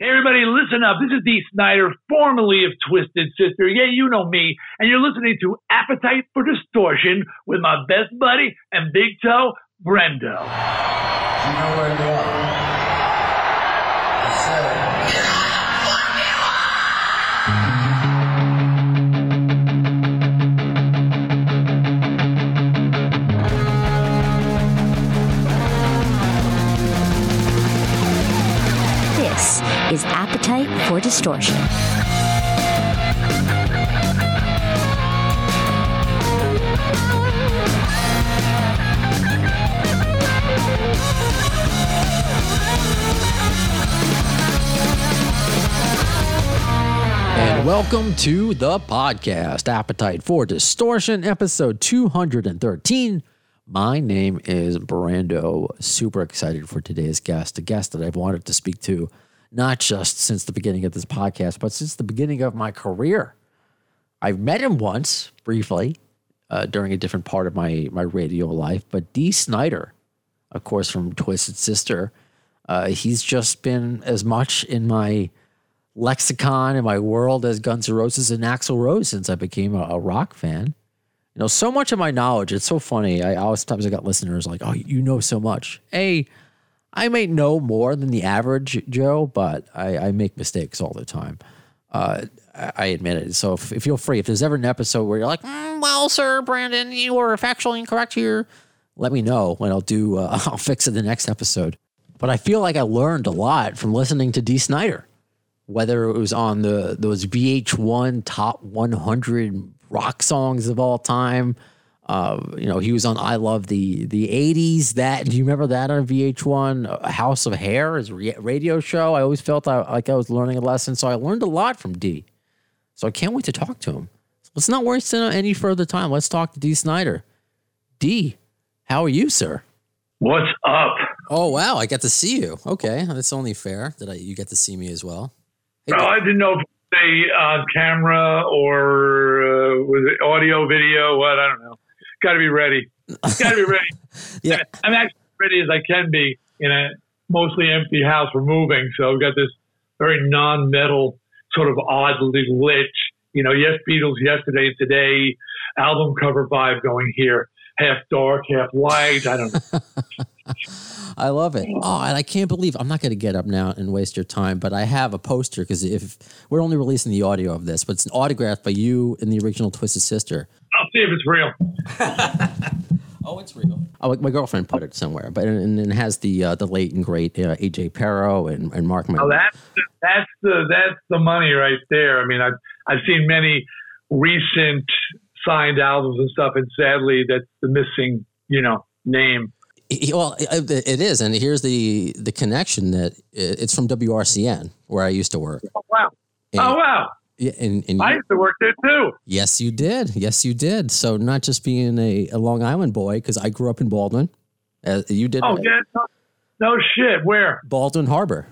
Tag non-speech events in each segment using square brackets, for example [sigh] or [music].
Hey, everybody, listen up. This is Dee Snider, formerly of Twisted Sister. Yeah, you know me. And you're listening to Appetite for Distortion with my best buddy and big toe, Brendo. You know where you are. Is Appetite for Distortion. And welcome to the podcast, Appetite for Distortion, episode 213. My name is Brando. Super excited for today's guest, a guest that I've wanted to speak to not just since the beginning of this podcast, but since the beginning of my career. I've met him once briefly uh, during a different part of my, my radio life, but Dee Snider, of course, from Twisted Sister, uh, he's just been as much in my lexicon in my world as Guns N' Roses and Axl Rose since I became a, a rock fan. You know, so much of my knowledge, it's so funny. I always times I got listeners like, oh, you know so much. A, I may know more than the average Joe, but I, I make mistakes all the time. Uh, I admit it. So if, if feel free, if there's ever an episode where you're like, "Mm, well, sir, Brandon, you were factually incorrect here, let me know and I'll do, uh, [laughs] I'll fix it the next episode. But I feel like I learned a lot from listening to Dee Snider whether it was on the those VH1 top 100 rock songs of all time. Uh, you know, he was on I Love the the 80s. That do you remember that on VH1? Uh, House of Hair, his radio show. I always felt I, like I was learning a lesson, so I learned a lot from D. So I can't wait to talk to him. Let's not waste any further time. Let's talk to Dee Snider. D, how are you, sir? What's up? Oh wow, I got to see you. Okay, that's only fair that I, you get to see me as well. Hey, Oh, I didn't know if they on camera or uh, was it audio, video, what? I don't know. Got to be ready. Got to be ready. [laughs] Yeah. [laughs] I'm actually ready as I can be in a mostly empty house. We're moving, so I've got this very non-metal sort of oddly lit, you know, yes, Beatles yesterday and today album cover vibe going here. Half dark, half light. I don't know. [laughs] I love it. Oh, and I can't believe I'm not going to get up now and waste your time, but I have a poster because if we're only releasing the audio of this, but it's an autograph by you and the original Twisted Sister. I'll see if it's real. [laughs] Oh, it's real. Oh, my girlfriend put it somewhere, but and, and it has the uh, the late and great uh, AJ Pero and, and Mark. Oh, that's the, that's the that's the money right there. I mean, I've I've seen many recent signed albums and stuff, and sadly, that's the missing, you know, name. He- Well, it it is, and here's the the connection that it's from WRCN where I used to work. Oh wow! And, Oh wow! Yeah, and, and I you- used to work there too. yes, you did. Yes, you did. So not just being a, a Long Island boy, because I grew up in Baldwin. Uh, you did. Oh yeah, no, no shit. Where? Baldwin Harbor,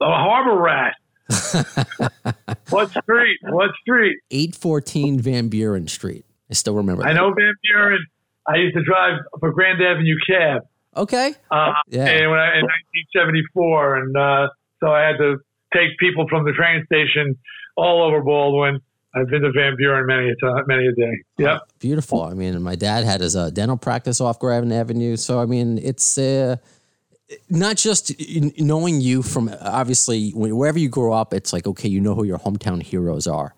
The Harbor Rat. [laughs] what street? What street? eight fourteen Van Buren Street. I still remember. I that. know Van Buren. I used to drive for Grand Avenue cab. Okay. Uh, Yeah. and when I, in 1974, and uh, so I had to take people from the train station all over Baldwin. I've been to Van Buren many a time, many a day. Yep. Beautiful. I mean, my dad had his uh, dental practice off Graven Avenue. So, I mean, it's uh, not just knowing you from obviously wherever you grow up, it's like, okay, you know who your hometown heroes are.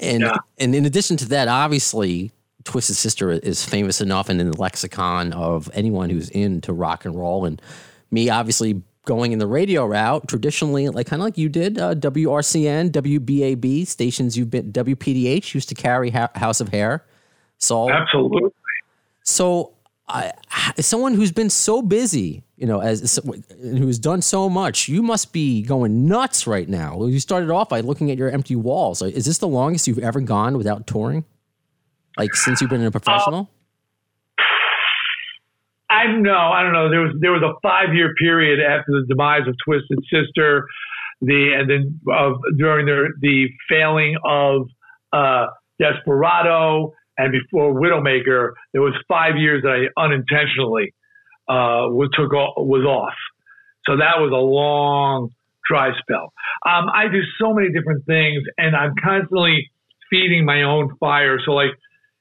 And, Yeah. and in addition to that, obviously, Twisted Sister is famous enough and in the lexicon of anyone who's into rock and roll. And me, obviously, going in the radio route, traditionally, like kind of like you did, uh, WRCN, WBAB stations you've been, WPDH used to carry ha- House of Hair. So, Absolutely. so I, someone who's been so busy, you know, as who's done so much, you must be going nuts right now. You started off by looking at your empty walls. Is this the longest you've ever gone without touring? Like since you've been a professional? I know. I don't know. There was there was a five year period after the demise of Twisted Sister, the and then uh, during the the failing of uh, Desperado and before Widowmaker, there was five years that I unintentionally uh, was took off, was off. So that was a long dry spell. Um, I do so many different things, and I'm constantly feeding my own fire. So, like,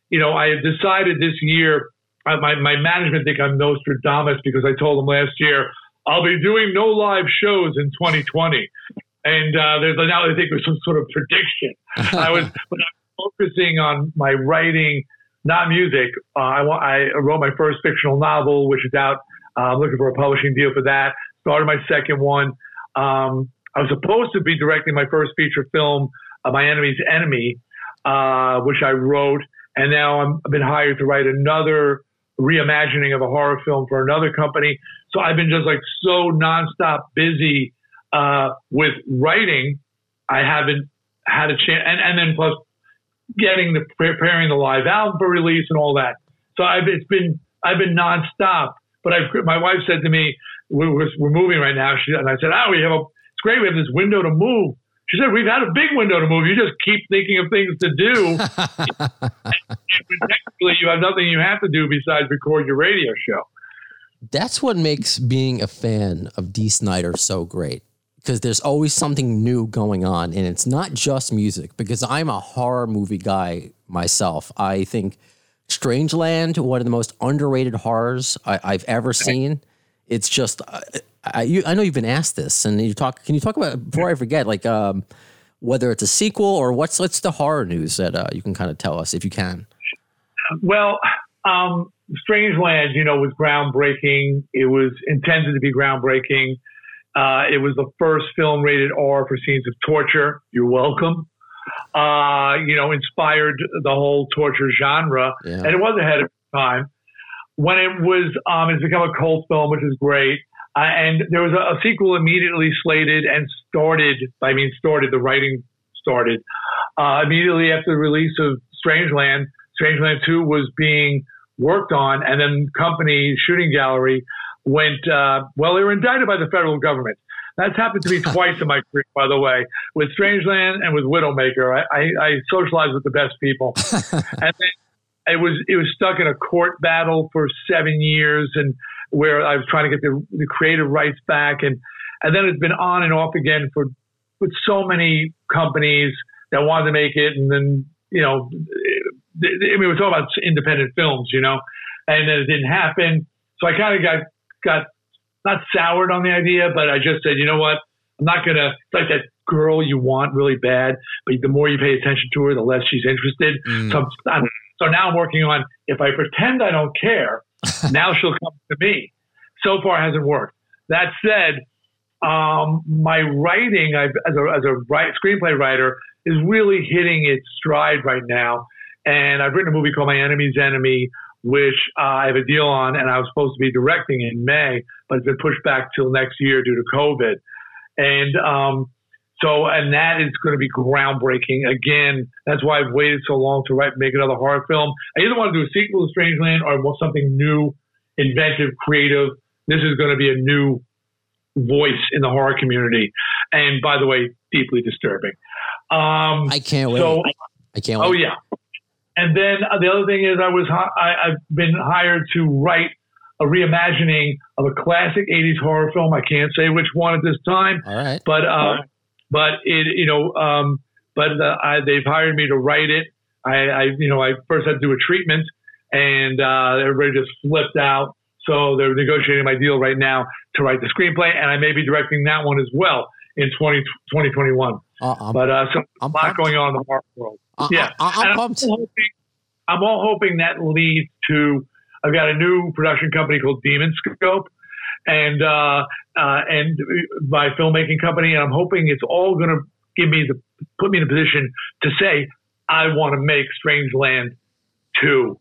you know, I have decided this year. Uh, my my management think I'm Nostradamus because I told them last year I'll be doing no live shows in 2020, and uh, there's now they think it was some sort of prediction. I was [laughs] when I was focusing on my writing, not music. Uh, I I wrote my first fictional novel, which is out. Uh, I'm looking for a publishing deal for that. Started my second one. Um, I was supposed to be directing my first feature film, uh, My Enemy's Enemy, uh, which I wrote, and now I'm, I've been hired to write another reimagining of a horror film for another company. So I've been just like so nonstop busy uh, with writing. I haven't had a chance, and, and then plus getting the preparing the live album for release and all that. So I've it's been I've been nonstop. But I've, my wife said to me, we're, we're moving right now. She, and I said, oh, we have a, it's great. We have this window to move. She said, we've had a big window to move. You just keep thinking of things to do. [laughs] technically, you have nothing you have to do besides record your radio show. That's what makes being a fan of Dee Snider so great because there's always something new going on. And it's not just music because I'm a horror movie guy myself. I think Strangeland, one of the most underrated horrors I, have ever seen. It's just, I, I, you, I, know you've been asked this, and you talk. Can you talk about before I forget, like um, whether it's a sequel or what's what's the horror news that uh, you can kind of tell us if you can? Well, um, Strangeland, you know, was groundbreaking. It was intended to be groundbreaking. Uh, it was the first film rated R for scenes of torture. You're welcome uh, you know, inspired the whole torture genre, yeah. and it was ahead of time. When it was, um, it's become a cult film, which is great. Uh, and there was a, a, sequel immediately slated and started. I mean, started. The writing started uh, immediately after the release of Strangeland. Strangeland Two was being worked on, and then company Shooting Gallery went. Uh, well, they were indicted by the federal government. That's happened to me [laughs] twice in my career, by the way, with Strangeland and with Widowmaker. I, I, I socialize with the best people, [laughs] and then it was it was stuck in a court battle for seven years, and where I was trying to get the, the creative rights back, and and then it's been on and off again for with so many companies that wanted to make it, and then you know, I mean, we're talking about independent films, you know, and then it didn't happen. So I kind of got got not soured on the idea, but I just said, you know what? I'm not gonna. It's like that girl you want really bad, but the more you pay attention to her, the less she's interested. Mm. So, I'm, so now I'm working on if I pretend I don't care, [laughs] now she'll come to me. So far, hasn't worked. That said, um, my writing I've, as a, as a write, screenplay writer is really hitting its stride right now. And I've written a movie called My Enemy's Enemy, which uh, I have a deal on, and I was supposed to be directing in May, but it's been pushed back till next year due to COVID. And um, so, and that is going to be groundbreaking. Again, that's why I've waited so long to write, make another horror film. I either want to do a sequel to Strangeland or want something new, inventive, creative. This is going to be a new voice in the horror community, and by the way, deeply disturbing. Um, I can't wait. So, I can't wait. Oh yeah. And then uh, the other thing is, I was I, I've been hired to write a reimagining of a classic '80s horror film. I can't say which one at this time, All right. but uh, but it you know um, but uh, I, they've hired me to write it. I, I you know I first had to do a treatment, and uh, everybody just flipped out. So they're negotiating my deal right now to write the screenplay, and I may be directing that one as well in 20, 2021. Uh, but uh, so I'm, a lot going on in the horror world. Uh, yeah, I, am pumped. I'm, hoping, I'm all hoping that leads to. I've got a new production company called Demon Scope, and uh, uh, and my filmmaking company, and I'm hoping it's all going to give me the put me in a position to say I want to make Strangeland two,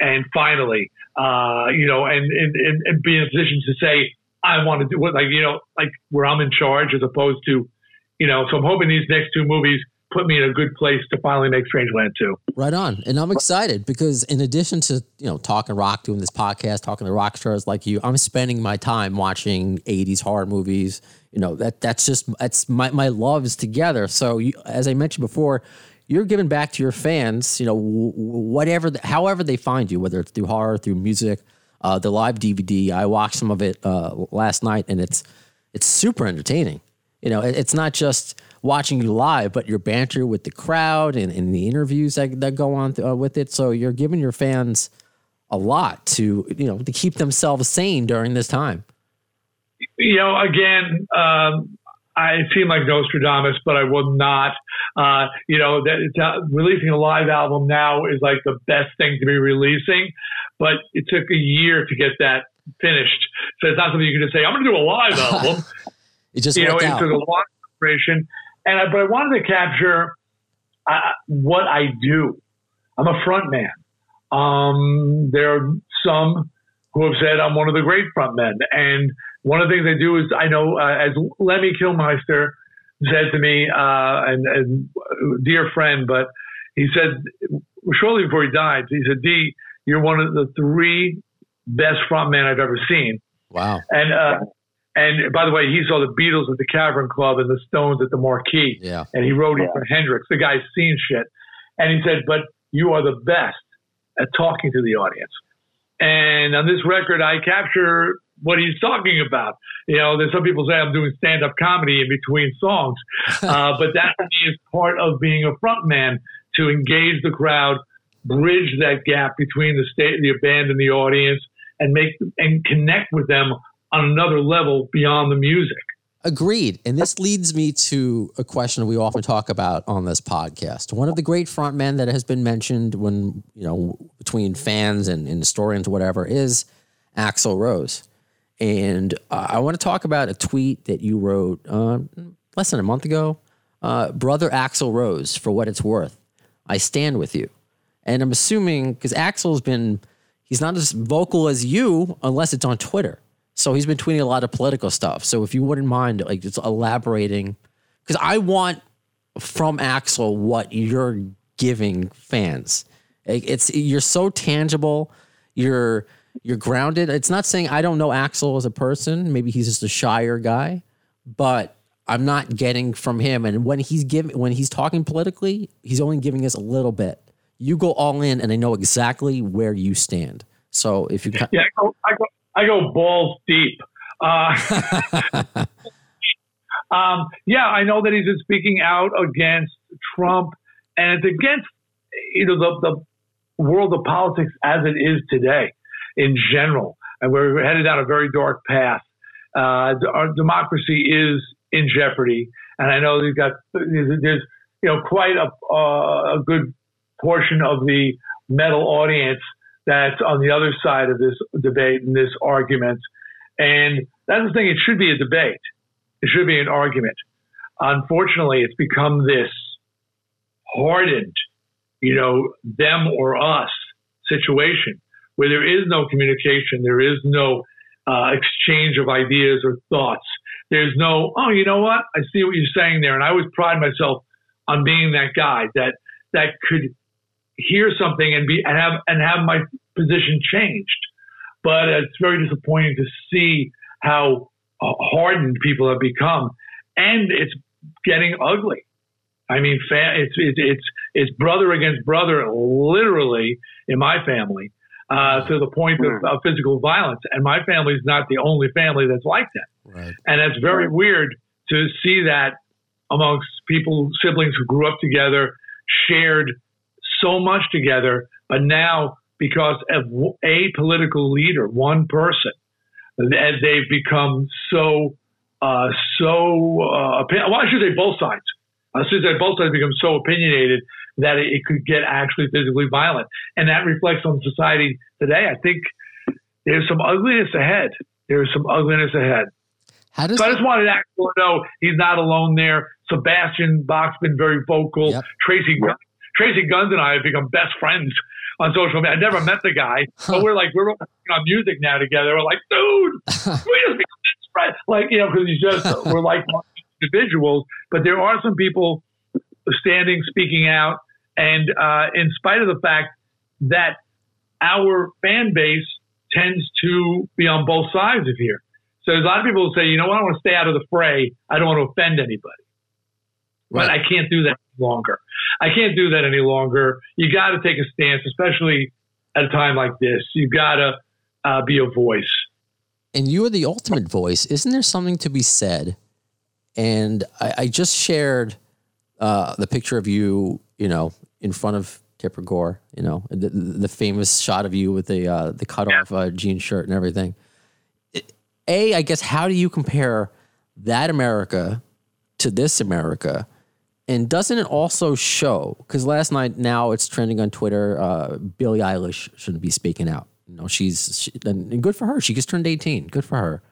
and finally, uh, you know, and and and be in a position to say I want to do what like you know like where I'm in charge as opposed to, you know. So I'm hoping these next two movies put me in a good place to finally make Strangeland 2. Right on. And I'm excited because in addition to, you know, talking rock, doing this podcast, talking to rock stars like you, I'm spending my time watching 80s horror movies. You know, that that's just that's my my loves together. So you, as I mentioned before, you're giving back to your fans, you know, whatever however they find you, whether it's through horror, through music, uh, the live DVD. I watched some of it uh, last night and it's it's super entertaining You know, it, it's not just watching you live, but your banter with the crowd and, and the interviews that, that go on uh, with it. So you're giving your fans a lot to you know to keep themselves sane during this time. You know, again, um, I seem like Nostradamus, but I will not. Uh, you know, that uh, releasing a live album now is like the best thing to be releasing, but it took a year to get that finished. So it's not something you can just say, "I'm going to do a live album." [laughs] it just you know, worked it took a lot of preparation, and I, but I wanted to capture uh, what I do. I'm a front man. Um, there are some who have said I'm one of the great front men, and one of the things I do is I know uh, as Lemmy Kilmister said to me, uh, and, and dear friend, but he said shortly before he died, he said, "D, you're one of the three best front men I've ever seen." wow. And uh, and by the way, he saw the Beatles at the Cavern Club and the Stones at the Marquee. Yeah. And he wrote in for Hendrix. The guy's seen shit. And he said, "But you are the best at talking to the audience." And on this record, I capture what he's talking about. You know, there's some people say I'm doing stand-up comedy in between songs, [laughs] uh, but that to me is part of being a front man to engage the crowd, bridge that gap between the state, the band, and the audience, and make and connect with them on another level beyond the music. Agreed. And this leads me to a question we often talk about on this podcast. One of the great frontmen that has been mentioned when, you know, between fans and, and historians, whatever, is Axl Rose. And uh, I want to talk about a tweet that you wrote uh, less than a month ago. Uh, Brother Axl Rose, for what it's worth, I stand with you. And I'm assuming because Axl's been, he's not as vocal as you unless it's on Twitter. So he's been tweeting a lot of political stuff. So if you wouldn't mind, like just elaborating, because I want from Axl what you're giving fans. It's you're so tangible. You're you're grounded. It's not saying I don't know Axl as a person. Maybe he's just a shyer guy, but I'm not getting from him. And when he's giving when he's talking politically, he's only giving us a little bit. You go all in, and I know exactly where you stand. So if you Yeah, I go, I go, I go balls deep. Uh, [laughs] um, yeah, I know that he's been speaking out against Trump, and it's against you know the, the world of politics as it is today in general, and we're headed down a very dark path. Uh, our democracy is in jeopardy, and I know you've got there's, there's you know quite a, uh, a good portion of the metal audience that's on the other side of this debate and this argument. And that's the thing, it should be a debate. It should be an argument. Unfortunately, it's become this hardened, you know, them or us situation where there is no communication, there is no uh, exchange of ideas or thoughts. There's no, oh, you know what? I see what you're saying there. And I always pride myself on being that guy that that could hear something and be and have and have my position changed. But it's very disappointing to see how uh, hardened people have become, and it's getting ugly. I mean, fa- it's it's it's it's brother against brother, literally in my family, uh, to the point of, of physical violence. And my family is not the only family that's like that. right. And it's very weird to see that amongst people, siblings who grew up together, shared so much together, but now because of a political leader, one person, and they've become so, uh, so, uh, opi- well, I should say both sides. I should say both sides become so opinionated that it, it could get actually physically violent. And that reflects on society today. I think there's some ugliness ahead. There's some ugliness ahead. How does So I just wanted Axl to know he's not alone there. Sebastian Bach's been very vocal. Yep. Tracii Gun- Tracii Guns and I have become best friends on social media. I never met the guy, but we're like we're working on music now together. We're like, dude, [laughs] we just become best friends. Like you know, because he's just we're like [laughs] individuals. But there are some people standing, speaking out, and uh, in spite of the fact that our fan base tends to be on both sides of here. So there's a lot of people who say, you know what, I want to stay out of the fray. I don't want to offend anybody. But I can't do that longer. I can't do that any longer. You got to take a stance, especially at a time like this. You got to uh, be a voice. and you are the ultimate voice. Isn't there something to be said and I, I just shared uh, the picture of you, you know, in front of Tipper Gore, you know, the, the famous shot of you with the uh, the cut off uh, jean shirt and everything. It- A, I guess, how do you compare that America to this America? And doesn't it also show? Because last night, now it's trending on Twitter. Uh, Billie Eilish shouldn't be speaking out. You know, she's she, and good for her. She just turned eighteen. Good for her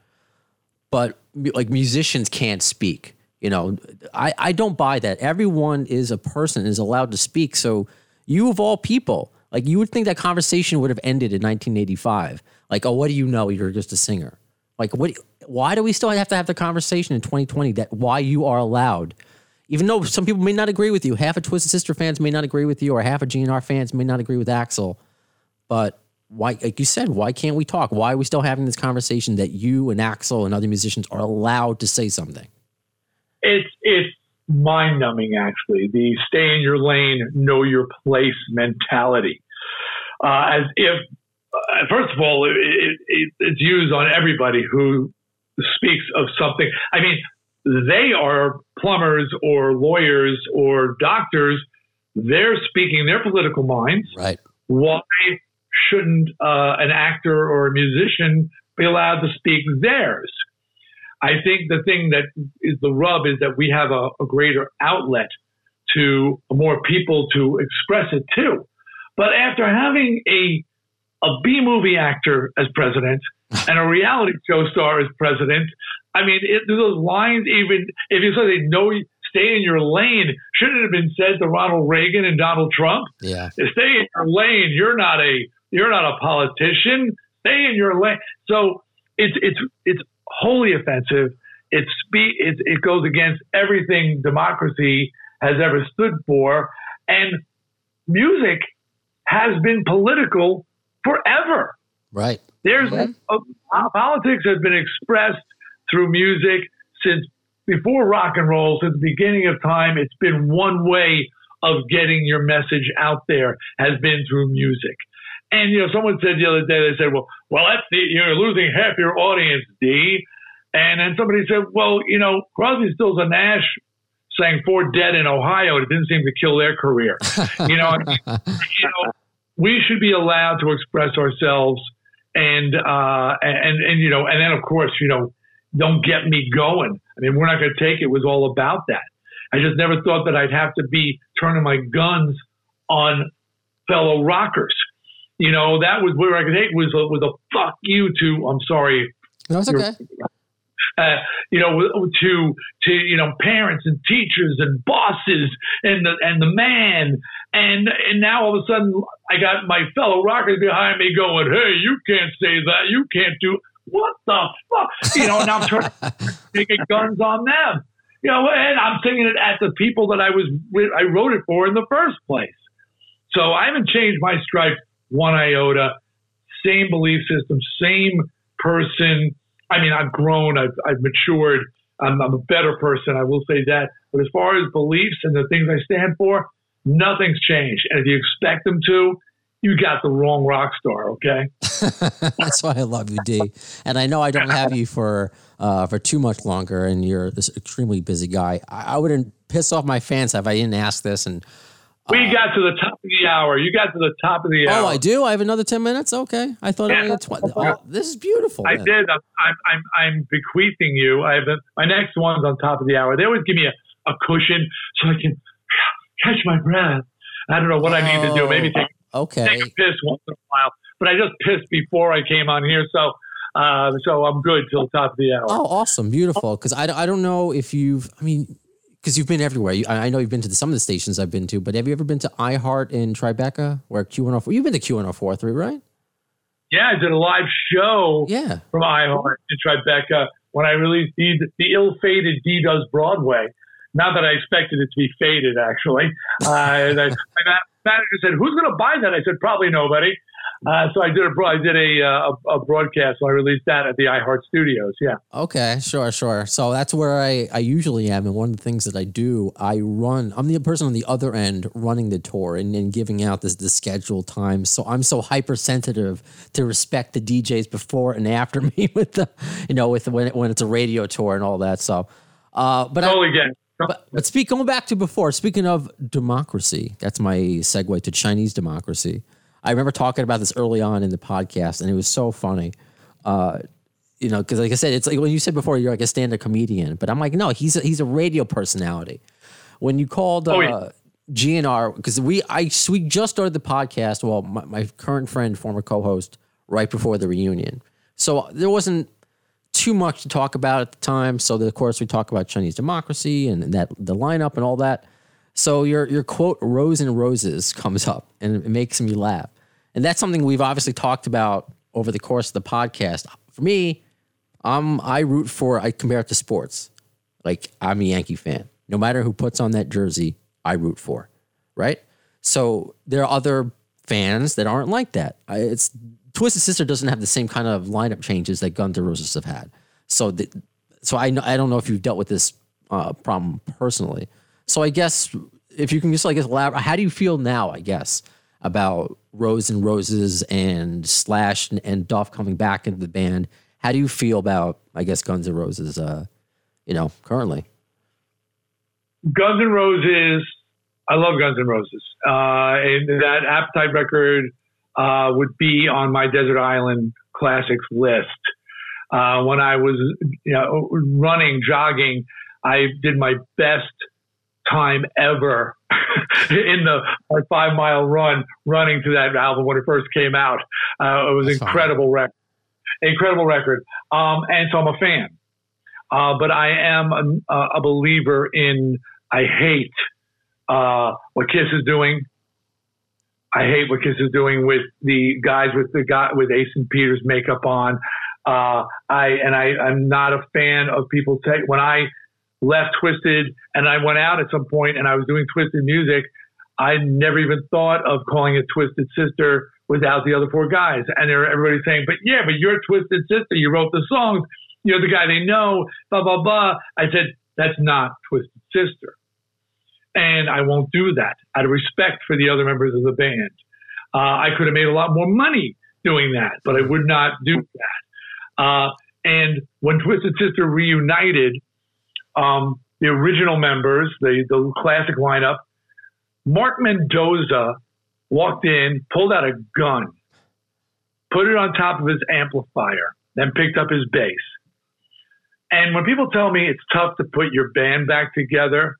but like musicians can't speak. You know, I, I don't buy that. Everyone is a person is allowed to speak. So you of all people, like you would think that conversation would have ended in 1985. Like, oh, what do you know? You're just a singer. Like, what? Why do we still have to have the conversation in 2020 that why you are allowed? Even though some people may not agree with you, half of Twisted Sister fans may not agree with you, or half of GNR fans may not agree with Axl. But why, like you said, why can't we talk? Why are we still having this conversation that you and Axl and other musicians are allowed to say something? it's it's mind numbing actually the stay in your lane know your place mentality uh, as if uh, first of all it, it, it, it's used on everybody who speaks of something i mean they are plumbers or lawyers or doctors they're speaking their political minds Right. why shouldn't uh, an actor or a musician be allowed to speak theirs? I think the thing that is the rub is that we have a, a greater outlet to more people to express it to. But after having a a B movie actor as president and a reality show star as president, I mean, it, those lines even if you say no, stay in your lane, shouldn't have been said to Ronald Reagan and Donald Trump Yeah. stay in your lane. You're not a you're not a politician. Stay in your lane. So it's it's it's wholly offensive. It's spe- it, it goes against everything democracy has ever stood for, and music has been political forever. Right. There's uh, politics has been expressed through music since before rock and roll, since the beginning of time. It's been one way of getting your message out there has been through music. And you know, someone said the other day, they said, "Well, well, that's the you're losing half your audience, D." And then somebody said, "Well, you know, Crosby, Stills, and Nash sang Four Dead in Ohio. It didn't seem to kill their career." [laughs] you know, you know, we should be allowed to express ourselves and uh and and you know and then of course you know don't get me going. I mean we're not going to take it. was all about that. I just never thought that i'd have to be turning my guns on fellow rockers. You know that was where i could take was a, was a fuck you to i'm sorry. No, You're- okay. uh, you know, to to you know parents and teachers and bosses and the and the man and and now all of a sudden I got my fellow rockers behind me going, hey, you can't say that, you can't do what the fuck, you know, and I'm trying to [laughs] guns on them, you know, and I'm singing it at the people that I was I wrote it for in the first place. So I haven't changed my stripes one iota. Same belief system, same person. I mean, I've grown, I've, I've matured, I'm, I'm a better person. I will say that. But as far as beliefs and the things I stand for, nothing's changed. And if you expect them to, you got the wrong rock star. Okay. [laughs] That's why I love you, D. And I know I don't have you for uh, for too much longer, and you're this extremely busy guy. I, I wouldn't piss off my fans if I didn't ask this. And We got to the top of the hour. You got to the top of the hour. oh, I do. I have another ten minutes. Okay, I thought I Yeah. had twenty. Oh, this is beautiful. I man. did. I'm, I'm, I'm, I'm bequeathing you. I have a, my next one's on top of the hour. They always give me a, a cushion so I can catch my breath. I don't know what I need to do. Maybe take, Okay. take a piss once in a while. But I just pissed before I came on here, so uh, so I'm good till top of the hour. Oh, awesome, beautiful. Because I, I don't know if you've. I mean, because you've been everywhere. You, I I know you've been to the, some of the stations I've been to, but have you ever been to iHeart in Tribeca, where Q104? You've been to Q1043, right? Yeah, I did a live show Yeah. from iHeart in Tribeca when I released the, the ill-fated Dee Does Broadway. Not that I expected it to be faded, actually. Uh, and I, my manager said, "Who's going to buy that?" I said, "Probably nobody." Uh, so I did a I did a, uh, a a broadcast. So I released that at the iHeart Studios. Yeah. Okay, sure, sure. So that's where I, I usually am. And one of the things that I do, I run, I'm the person on the other end running the tour and, and giving out this, the scheduled time. So I'm so hypersensitive to respect the DJs before and after [laughs] me with the, you know, with when, when it's a radio tour and all that. So Uh, but I, Totally get. it. But, but speak going back to before, speaking of democracy, that's my segue to Chinese democracy. I remember talking about this early on in the podcast, and it was so funny. Uh, you know, because like I said, it's like when you said before, you're like a stand-up comedian, but I'm like, no, he's a, he's a radio personality. When you called uh, Oh, yeah. GNR, because we I we just started the podcast. Well, my, my current friend, former co-host, right before the reunion, so there wasn't too much to talk about at the time. So of course we talk about Chinese democracy and that the lineup and all that. So your your quote "Rose and Roses" [laughs] comes up and it makes me laugh, and that's something we've obviously talked about over the course of the podcast. For me, um, I root for I compare it to sports. Like I'm a Yankee fan. No matter who puts on that jersey, I root for. Right. So there are other fans that aren't like that. I, it's Twisted Sister doesn't have the same kind of lineup changes that Guns N' Roses have had. So the, so I I don't know if you've dealt with this uh, problem personally. So I guess if you can just like elaborate, how do you feel now? I guess about Rose and Roses and Slash and, and Duff coming back into the band. How do you feel about I guess Guns N' Roses? Uh, you know, currently. Guns N' Roses. I love Guns N' Roses. Uh, and that Appetite record uh, would be on my Desert Island Classics list. Uh, when I was you know, running, jogging, I did my best time ever [laughs] in the my five mile run running to that album when it first came out. Uh, it was That's incredible record, incredible record. Um, and so I'm a fan. Uh, but I am a, a believer in. I hate uh, what Kiss is doing. I hate what Kiss is doing with the guys with the guy with Ace and Peters makeup on. Uh, I and I, I'm not a fan of people say when I left Twisted and I went out at some point and I was doing Twisted music. I never even thought of calling it Twisted Sister without the other four guys. And everybody's saying, but yeah, but you're Twisted Sister. You wrote the songs. You're the guy they know, blah, blah, blah. I said, that's not Twisted Sister. And I won't do that out of respect for the other members of the band. Uh, I could have made a lot more money doing that, but I would not do that. Uh, and when Twisted Sister reunited, um, the original members, the, the classic lineup, Mark Mendoza walked in, pulled out a gun, put it on top of his amplifier, then picked up his bass. And when people tell me it's tough to put your band back together,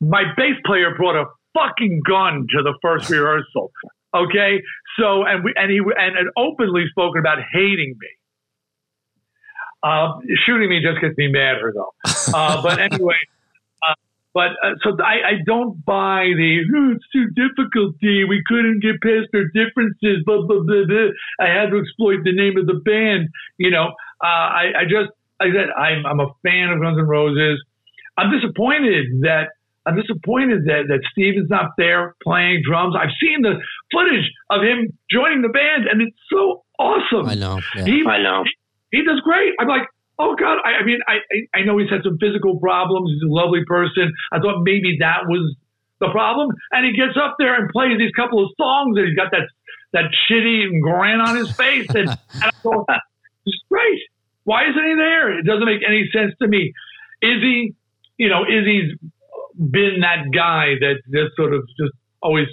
my bass player brought a fucking gun to the first [laughs] rehearsal. Okay, so and we and he and, and openly spoken about hating me. Uh, shooting me just gets me madder though. [laughs] Uh, but anyway, uh, but uh, so I, I don't buy the "Oh, it's too difficult. D. We couldn't get past our differences. Blah blah blah. blah. I had to exploit the name of the band. You know, uh, I, I just I said I'm I'm a fan of Guns N' Roses. I'm disappointed that I'm disappointed that, that Steve is not there playing drums. I've seen the footage of him joining the band, and it's so awesome. I know. Yeah. He, I know. He, he does great. I'm like, oh God. I, I mean, I, I I know he's had some physical problems. He's a lovely person. I thought maybe that was the problem. And he gets up there and plays these couple of songs, and he's got that that shitty grin on his face, and, [laughs] and I thought, it's great. Why isn't he there? It doesn't make any sense to me. Is he? You know, Izzy's been that guy that just sort of just always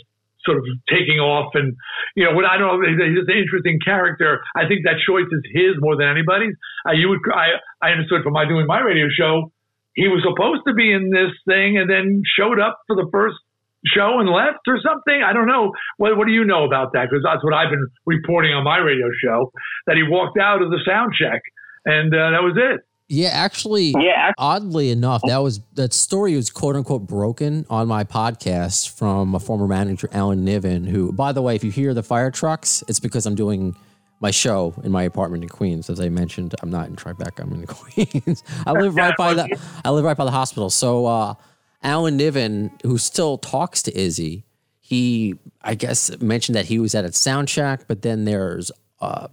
sort of taking off and you know what I don't know he's an interesting character. I think that choice is his more than anybody's. Uh, you would I I understood from my doing my radio show he was supposed to be in this thing and then showed up for the first show and left or something. I don't know. What what do you know about that? Because that's what I've been reporting on my radio show that he walked out of the sound check and uh, that was it. Yeah, actually, Yeah, oddly enough, that was that story was quote unquote broken on my podcast from a former manager, Alan Niven, who, by the way, if you hear the fire trucks, it's because I'm doing my show in my apartment in Queens. As I mentioned, I'm not in Tribeca, I'm in [laughs] Queens. I live right by the I live right by the hospital. So uh Alan Niven, who still talks to Izzy, he I guess mentioned that he was at a sound check, but then there's uh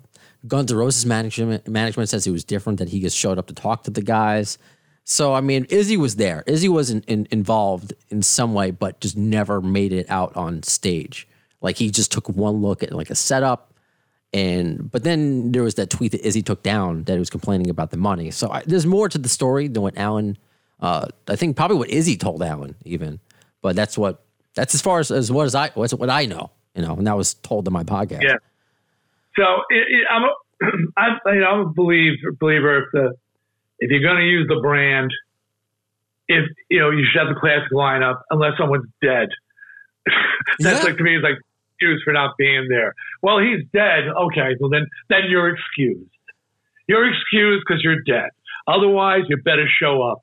Guns N' Roses management management says he was different, that he just showed up to talk to the guys. So I mean, Izzy was there. Izzy was in, in, involved in some way, but just never made it out on stage. Like he just took one look at like a setup, and but then there was that tweet that Izzy took down that he was complaining about the money. So I, there's more to the story than what Alan Uh, I think probably what Izzy told Alan Niven, but that's what that's as far as, as what as I what's what I know, you know, and that was told in my podcast. Yeah. So it, it, I'm a, [clears throat] I'm, you know, I'm a believe, believer if the if you're going to use the brand, if you know you should have the classic lineup unless someone's dead. [laughs] That's Yeah. like to me is like excuse for not being there. Well, he's dead. Okay, well then then you're excused. You're excused because you're dead. Otherwise, you better show up,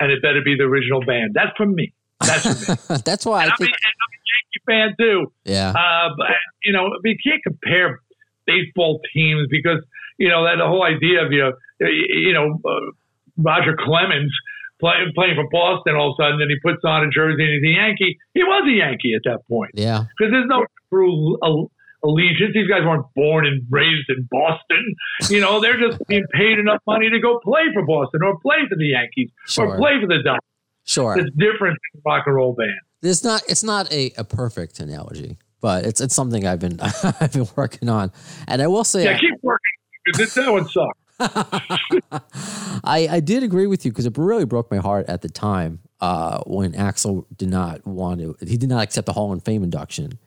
and it better be the original band. That's from me. That's from me. [laughs] that's why I I'm, a, think. and I'm a Yankee fan too. Yeah, Uh, but you know, we can't compare baseball teams because you know that the whole idea of you know, you know uh, Roger Clemens play, playing for Boston all of a sudden, and he puts on a jersey and he's a Yankee. He was a Yankee at that point yeah, because there's no true al- allegiance. These guys weren't born and raised in Boston. You know, they're just [laughs] being paid enough money to go play for Boston or play for the Yankees Sure. or play for the Dodgers. sure. It's different than rock and roll band. It's not it's not a, a perfect analogy, but it's it's something I've been [laughs] I've been working on, and I will say Yeah, keep working because that one sucks. [laughs] I, I did agree with you because it really broke my heart at the time uh, when Axl did not want to, he did not accept the Hall of Fame induction.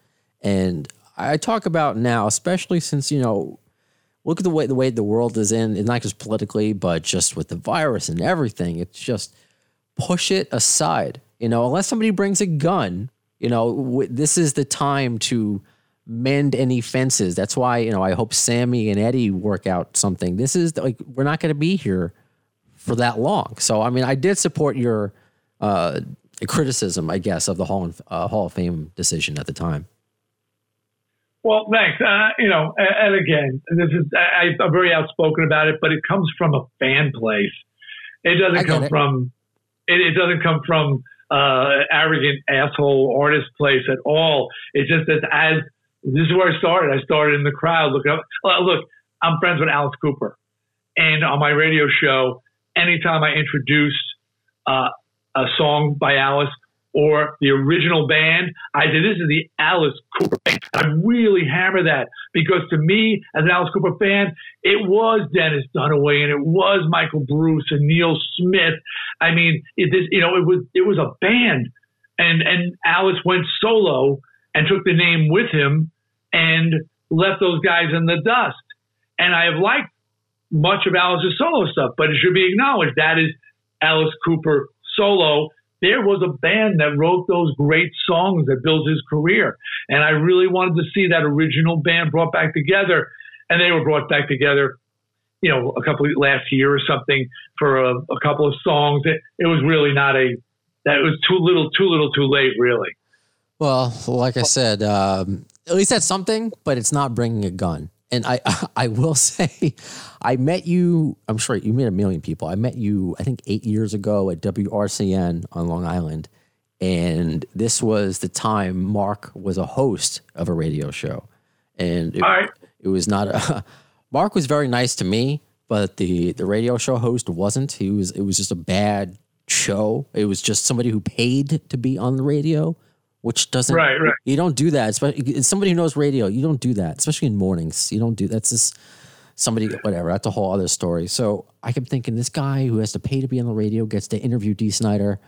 And I talk about now, especially since, you know, look at the way the way the world is in, and not just politically, but just with the virus and everything. It's just push it aside. You know, unless somebody brings a gun, you know, w- this is the time to mend any fences. That's why, you know, I hope Sammy and Eddie work out something. This is like, we're not going to be here for that long. So, I mean, I did support your uh, criticism, I guess, of the Hall, of- uh, Hall of Fame decision at the time. Well, thanks. Uh, you know, and, and again, this is I, I'm very outspoken about it, but it comes from a fan place. It doesn't come it. from. It, it doesn't come from uh, arrogant asshole artist place at all. It's just that as this is where I started. I started in the crowd. Look up. Look, I'm friends with Alice Cooper, and on my radio show, anytime I introduce uh, a song by Alice or the original band, I said, This is the Alice Cooper. I really hammer that because to me, as an Alice Cooper fan, it was Dennis Dunaway and it was Michael Bruce and Neil Smith. I mean, it, this, you know, it was it was a band, and and Alice went solo and took the name with him and left those guys in the dust. And I have liked much of Alice's solo stuff, but it should be acknowledged that is Alice Cooper solo. There was a band that wrote those great songs that built his career. And I really wanted to see that original band brought back together. And they were brought back together, you know, a couple last year or something for a, a couple of songs. It, it was really not a, that was too little, too little, too late, really. Well, like I said, um, at least that's something, but it's not bringing a gun. And I, [laughs] I will [laughs] say, I met you. I'm sure you met a million people. I met you, I think, eight years ago at WRCN on Long Island, and this was the time Mark was a host of a radio show, and it, right. it was not a. [laughs] Mark was very nice to me, but the the radio show host wasn't. He was. It was just a bad show. It was just somebody who paid to be on the radio, which doesn't. Right, right. You don't do that. Especially it's somebody who knows radio. You don't do that, especially in mornings. You don't do that's just somebody whatever. That's a whole other story. So I kept thinking this guy who has to pay to be on the radio gets to interview Dee Snider.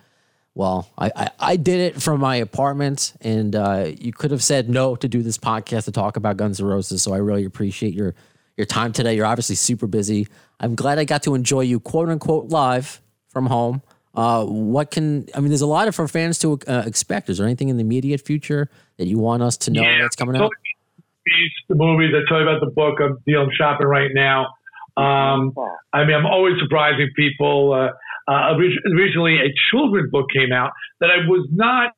Well, I, I, I did it from my apartment, and uh, you could have said no to do this podcast to talk about Guns N' Roses. So I really appreciate your your time today. You're obviously super busy. I'm glad I got to enjoy you, quote unquote, live from home. Uh, what can I mean? There's a lot of for fans to uh, expect. Is there anything in the immediate future that you want us to know that's coming out? The movies. I tell you about the book. I'm dealing shopping right now. Um, I mean, I'm always surprising people. Uh, uh, orig- originally, a children's book came out that I was not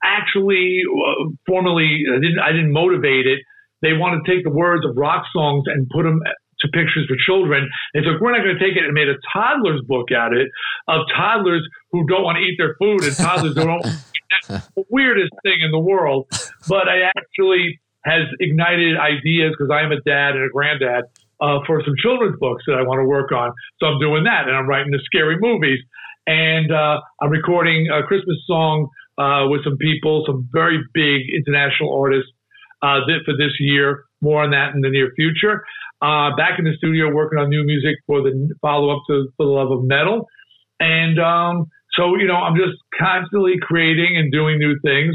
actually uh, formally. I didn't. I didn't motivate it. They want to take the words of rock songs and put them to pictures for children. They said, we're not going to take it and made a toddler's book out of it of toddlers who don't want to eat their food and toddlers who don't. That's [laughs] the weirdest thing in the world. But I actually has ignited ideas because I am a dad and a granddad uh, for some children's books that I want to work on. So I'm doing that, and I'm writing the scary movies, and uh, I'm recording a Christmas song uh, with some people, some very big international artists uh, for this year. More on that in the near future. Uh, back in the studio working on new music for the follow up to For the Love of Metal. And um, so, you know, I'm just constantly creating and doing new things.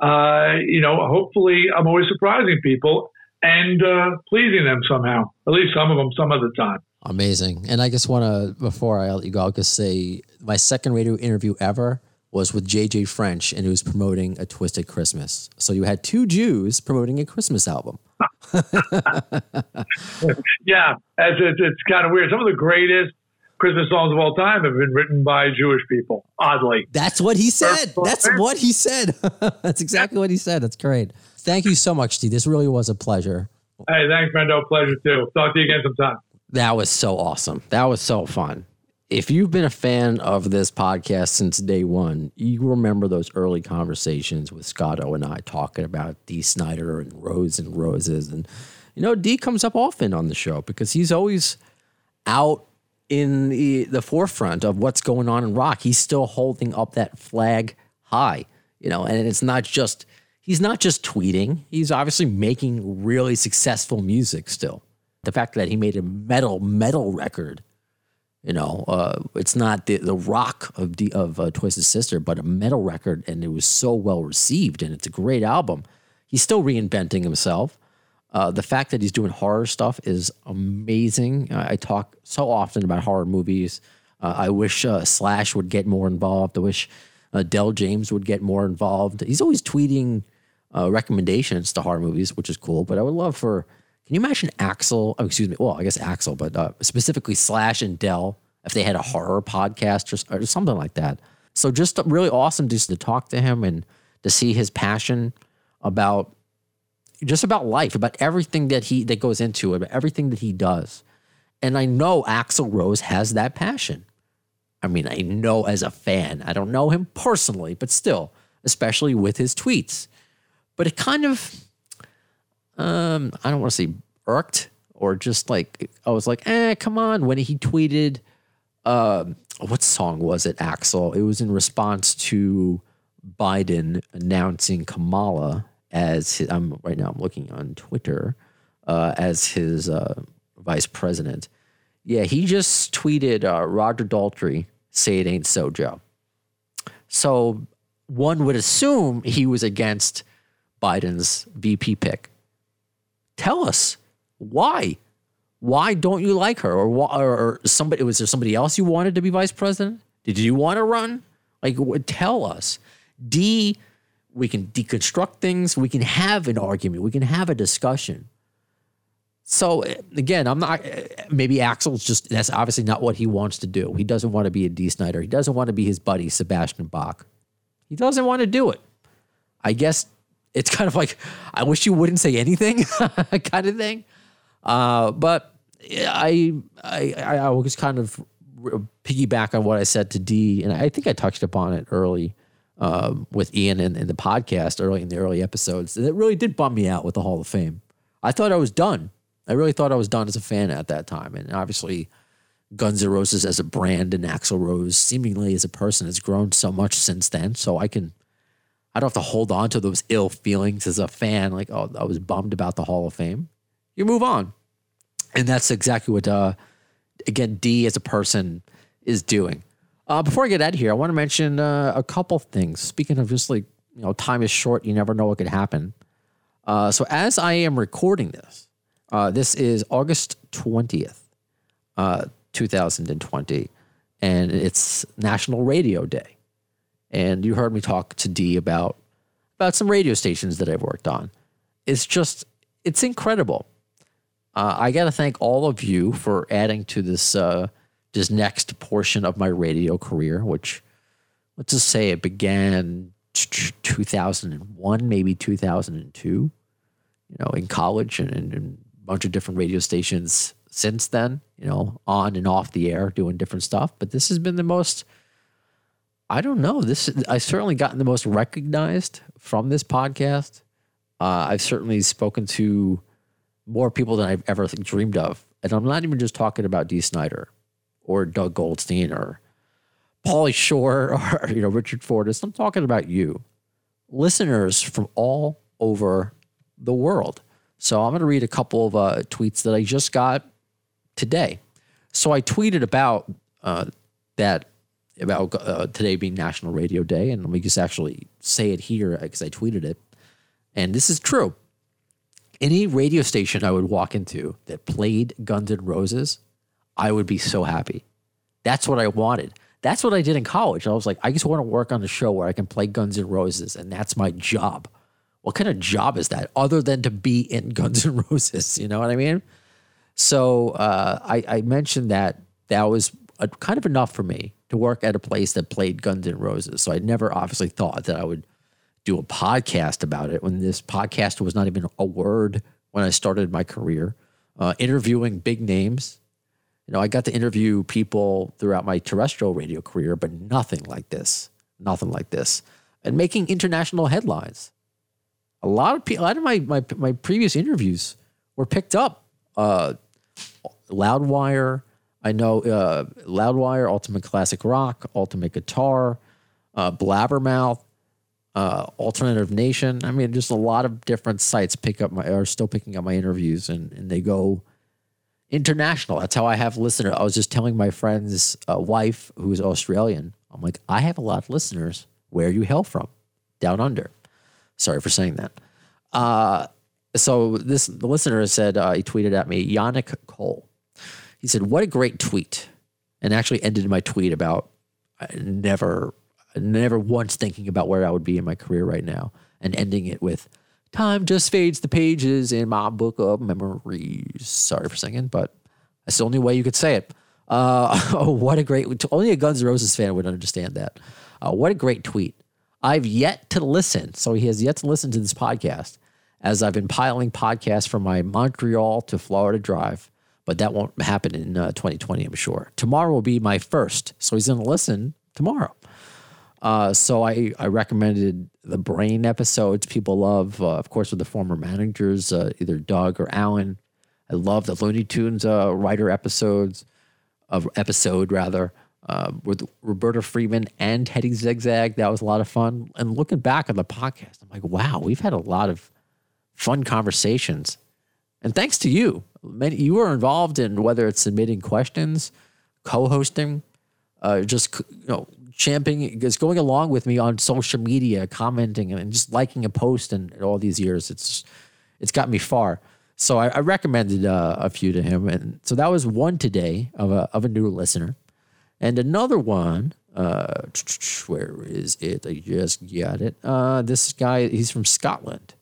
Uh, you know, hopefully I'm always surprising people and uh, pleasing them somehow, at least some of them some of the time. Amazing. And I just want to, before I let you go, I'll just say my second radio interview ever was with Jay Jay French, and he was promoting a Twisted Christmas. So you had two Jews promoting a Christmas album. [laughs] yeah, it's, it's, it's kind of weird. Some of the greatest Christmas songs of all time have been written by Jewish people, oddly. That's what he said. That's what he said. [laughs] That's exactly what he said. That's great. Thank you so much, Steve. This really was a pleasure. Hey, thanks, Brendo. Pleasure too. Talk to you again sometime. That was so awesome. That was so fun. If you've been a fan of this podcast since day one, you remember those early conversations with Scott O and I talking about Dee Snider and Rose and Roses. And, you know, Dee comes up often on the show because he's always out in the, the forefront of what's going on in rock. He's still holding up that flag high, you know, and it's not just, he's not just tweeting, he's obviously making really successful music still. The fact that he made a metal, metal record you know, uh, it's not the, the rock of the, of uh, Twisted Sister, but a metal record, and it was so well received, and it's a great album. He's still reinventing himself. Uh, the fact that he's doing horror stuff is amazing. I, I talk so often about horror movies. Uh, I wish uh, Slash would get more involved. I wish uh, Del James would get more involved. He's always tweeting recommendations to horror movies, which is cool. But I would love for can you imagine Axl? Oh, excuse me. Well, I guess Axl, but uh, specifically Slash and Del, if they had a horror podcast or, or something like that. So just really awesome just to talk to him and to see his passion about just about life, about everything that he that goes into it, about everything that he does. And I know Axl Rose has that passion. I mean, I know as a fan. I don't know him personally, but still, especially with his tweets. But it kind of um, I don't want to say irked or just like I was like, eh, come on. When he tweeted, uh, what song was it, Axl? It was in response to Biden announcing Kamala as his, I'm right now. I'm looking on Twitter uh, as his uh, vice president. Yeah, he just tweeted uh, Roger Daltrey, "Say it ain't so, Joe." So one would assume he was against Biden's VP pick tell us why. Why don't you like her, or, or somebody? Was there somebody else you wanted to be vice president? Did you want to run? Like, tell us. Dee, we can deconstruct things. We can have an argument. We can have a discussion. So again, I'm not. Maybe Axl's just that's obviously not what he wants to do. He doesn't want to be a D. Dee Snider. He doesn't want to be his buddy Sebastian Bach. He doesn't want to do it. I guess it's kind of like I wish you wouldn't say anything [laughs] kind of thing. Uh, but I, I I was kind of piggyback on what I said to Dee, and I think I touched upon it early um, with Ian in, in, the podcast early in the early episodes. And it really did bum me out with the Hall of Fame. I thought I was done. I really thought I was done as a fan at that time, and obviously. Guns N' Roses as a brand and Axl Rose seemingly as a person has grown so much since then. So I can I don't have to hold on to those ill feelings as a fan, like, oh, I was bummed about the Hall of Fame. You move on. And that's exactly what, uh, again, Dee as a person is doing. Uh, before I get out of here, I want to mention uh, a couple things. Speaking of just like, you know, time is short, you never know what could happen. Uh, so as I am recording this, uh, this is August 20th, uh, 2020, and it's National Radio Day. And you heard me talk to Dee about about some radio stations that I've worked on. It's just it's incredible. Uh, I got to thank all of you for adding to this uh, this next portion of my radio career, which let's just say it began 2001, maybe 2002. You know, in college and, and, and a bunch of different radio stations since then. You know, on and off the air, doing different stuff. But this has been the most I don't know. This I've certainly gotten the most recognized from this podcast. Uh, I've certainly spoken to more people than I've ever dreamed of, and I'm not even just talking about Dee Snider or Doug Goldstein or Pauly Shore [laughs] or you know Richard Fortus. I'm talking about you, listeners from all over the world. So I'm going to read a couple of uh, tweets that I just got today. So I tweeted about uh, that about uh, today being National Radio Day, and let me just actually say it here because I tweeted it, and this is true. Any radio station I would walk into that played Guns N' Roses, I would be so happy. That's what I wanted. That's what I did in college. I was like, I just want to work on a show where I can play Guns N' Roses, and that's my job. What kind of job is that other than to be in [laughs] Guns N' Roses? You know what I mean? So uh, I, I mentioned that that was a, kind of enough for me to work at a place that played Guns N' Roses. So I never obviously thought that I would do a podcast about it when this podcast was not even a word when I started my career. Uh, interviewing big names. You know, I got to interview people throughout my terrestrial radio career, but nothing like this. Nothing like this. And making international headlines. A lot of people, a lot of my, my, my previous interviews were picked up. Uh, Loudwire, I know uh, Loudwire, Ultimate Classic Rock, Ultimate Guitar, uh, Blabbermouth, uh, Alternative Nation. I mean, just a lot of different sites pick up my are still picking up my interviews, and and they go international. That's how I have listeners. I was just telling my friend's uh, wife, who's Australian, I'm like, I have a lot of listeners. Where you hail from? Down under. Sorry for saying that. Uh, so this the listener said uh, he tweeted at me, Yannick Cole. He said, "What a great tweet," and actually ended my tweet about I never, never once thinking about where I would be in my career right now, and ending it with, "Time just fades the pages in my book of memories." Sorry for singing, but that's the only way you could say it. Uh, [laughs] oh, what a great! Only a Guns N' Roses fan would understand that. Uh, what a great tweet! I've yet to listen, so he has yet to listen to this podcast, as I've been piling podcasts from my Montreal to Florida drive but that won't happen in uh, 2020, I'm sure. Tomorrow will be my first, so he's going to listen tomorrow. Uh, so I, I recommended the Brain episodes people love, uh, of course, with the former managers, uh, either Doug or Alan. I love the Looney Tunes uh, writer episodes, of episode rather, uh, with Roberta Freeman and Teddy Zigzag. That was a lot of fun. And looking back on the podcast, I'm like, wow, we've had a lot of fun conversations. And thanks to you, many you were involved in whether it's submitting questions, co-hosting, uh, just you know championing, just going along with me on social media, commenting and just liking a post. And all these years, it's it's got me far. So I, I recommended uh, a few to him, and so that was one today of a of a new listener, and another one. Uh, [tsk] where is it? I just got it. Uh, this guy, he's from Scotland.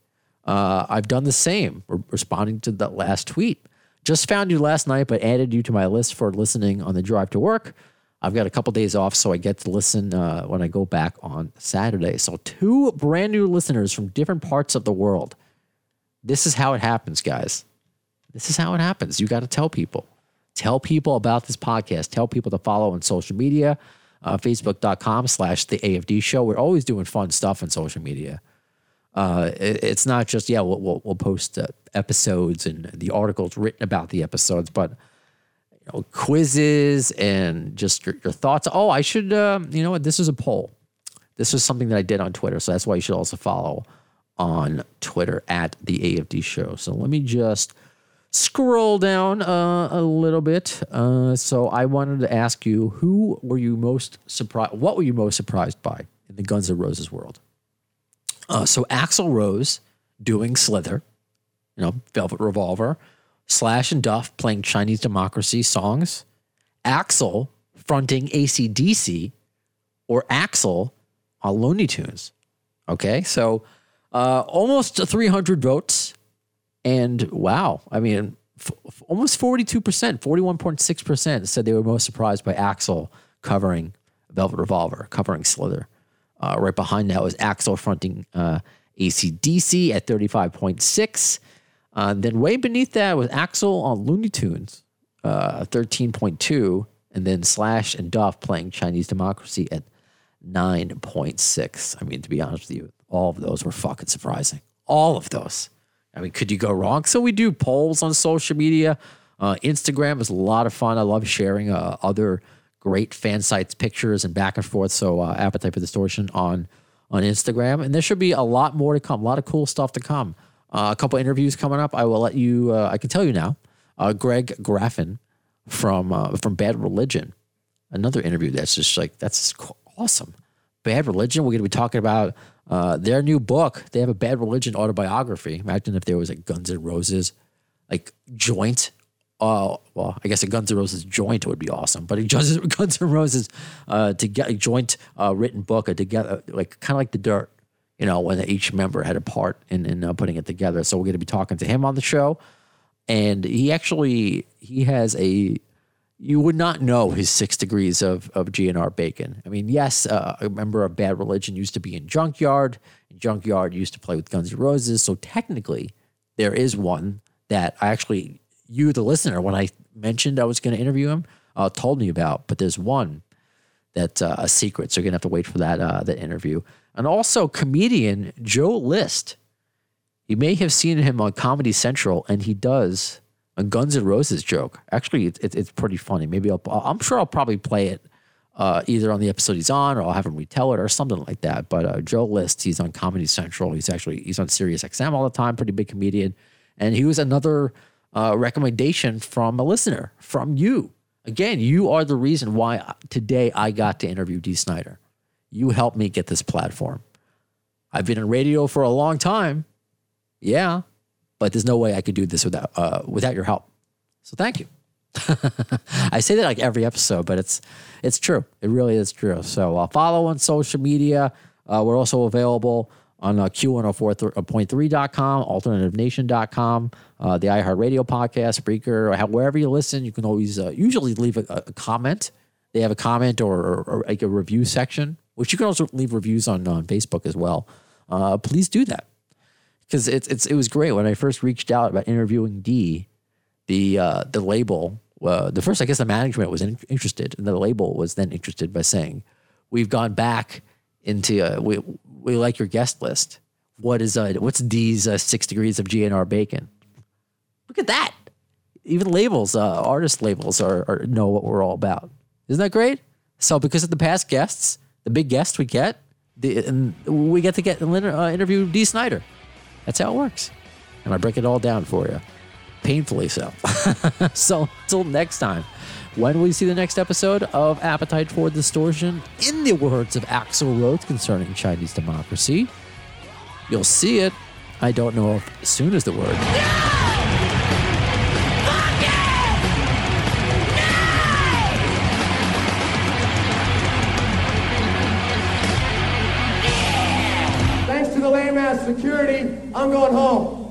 Uh, I've done the same, responding to that last tweet. Just found you last night, but added you to my list for listening on the drive to work. I've got a couple days off, so I get to listen uh, when I go back on Saturday. So, two brand new listeners from different parts of the world. This is how it happens, guys. This is how it happens. You got to tell people. Tell people about this podcast. Tell people to follow on social media, uh, facebook.com slash the AFD show. We're always doing fun stuff on social media. Uh, it, it's not just yeah we'll we'll, we'll post uh, episodes and the articles written about the episodes, but you know, quizzes and just your, your thoughts. Oh, I should um, you know what this is a poll. This is something that I did on Twitter, so that's why you should also follow on Twitter at the AFD Show. So let me just scroll down uh, a little bit. Uh, so I wanted to ask you, who were you most surprised? What were you most surprised by in the Guns N' Roses world? Uh, so Axl Rose doing Slither, you know, Velvet Revolver, Slash and Duff playing Chinese Democracy songs, Axl fronting ACDC, or Axl on Looney Tunes. Okay, so uh, almost 300 votes. And wow, I mean, f- almost 42%, 41.6% said they were most surprised by Axl covering Velvet Revolver, covering Slither. Uh, right behind that was Axl fronting uh, ACDC at 35.6. Uh, then way beneath that was Axl on Looney Tunes, uh, 13.2. And then Slash and Duff playing Chinese Democracy at 9.6. I mean, to be honest with you, all of those were fucking surprising. All of those. I mean, could you go wrong? So we do polls on social media. Uh, Instagram is a lot of fun. I love sharing uh, other great fan sites, pictures, and back and forth. So uh, appetite for distortion on on Instagram, and there should be a lot more to come. A lot of cool stuff to come. Uh, a couple interviews coming up. I will let you. Uh, I can tell you now. Uh, Greg Graffin from uh, from Bad Religion another interview that's just like that's awesome. Bad Religion. We're going to be talking about uh, their new book. They have a Bad Religion autobiography. Imagine if there was like Guns N' Roses, like joint. Uh, well, I guess a Guns N' Roses joint would be awesome, but a [laughs] Guns, N' Roses uh, to get a joint uh, written book, a together like kind of like the Dirt, you know, when each member had a part in in uh, putting it together. So we're going to be talking to him on the show, and he actually he has a you would not know his six degrees of of GNR bacon. I mean, yes, uh, a member of Bad Religion used to be in Junkyard. And Junkyard used to play with Guns N' Roses. So technically, there is one that I actually you, the listener, when I mentioned I was going to interview him, uh, told me about. But there's one that's uh, a secret, so you're gonna have to wait for that uh, that interview. And also, comedian Joe List. You may have seen him on Comedy Central, and he does a Guns N' Roses joke. Actually, it's, it's, it's pretty funny. Maybe I'll, I'm sure I'll probably play it uh, either on the episode he's on, or I'll have him retell it, or something like that. But uh, Joe List, he's on Comedy Central. He's actually he's on Sirius XM all the time. Pretty big comedian, and he was another uh, recommendation from a listener from you. Again, you are the reason why today I got to interview Dee Snider. You helped me get this platform. I've been in radio for a long time. Yeah, but there's no way I could do this without uh, without your help. So thank you. [laughs] I say that like every episode, but it's it's true. It really is true. So uh, follow on social media. Uh, we're also available on uh, Q104.3.com, alternativenation.com, uh, the iHeartRadio podcast, Breaker, or wherever you listen. You can always uh, usually leave a, a comment. They have a comment or, or, or like a review section, which you can also leave reviews on on Facebook as well. Uh, please do that because it's it's it was great when I first reached out about interviewing Dee. The uh, the label, uh, the first I guess the management was in, interested, and the label was then interested by saying, "We've gone back into uh, we we like your guest list. What is uh what's Dee's uh, six degrees of GNR bacon? Look at that. Even labels, uh, artist labels, are, are know what we're all about. Isn't that great? So because of the past guests, the big guests we get, the, and we get to get uh, interview Dee Snider. That's how it works. And I break it all down for you. Painfully so. [laughs] so until next time, when will we see the next episode of Appetite for Distortion, in the words of Axl Rose concerning Chinese democracy, you'll see it. I don't know if soon is the word. Thanks to the lame ass security, I'm going home.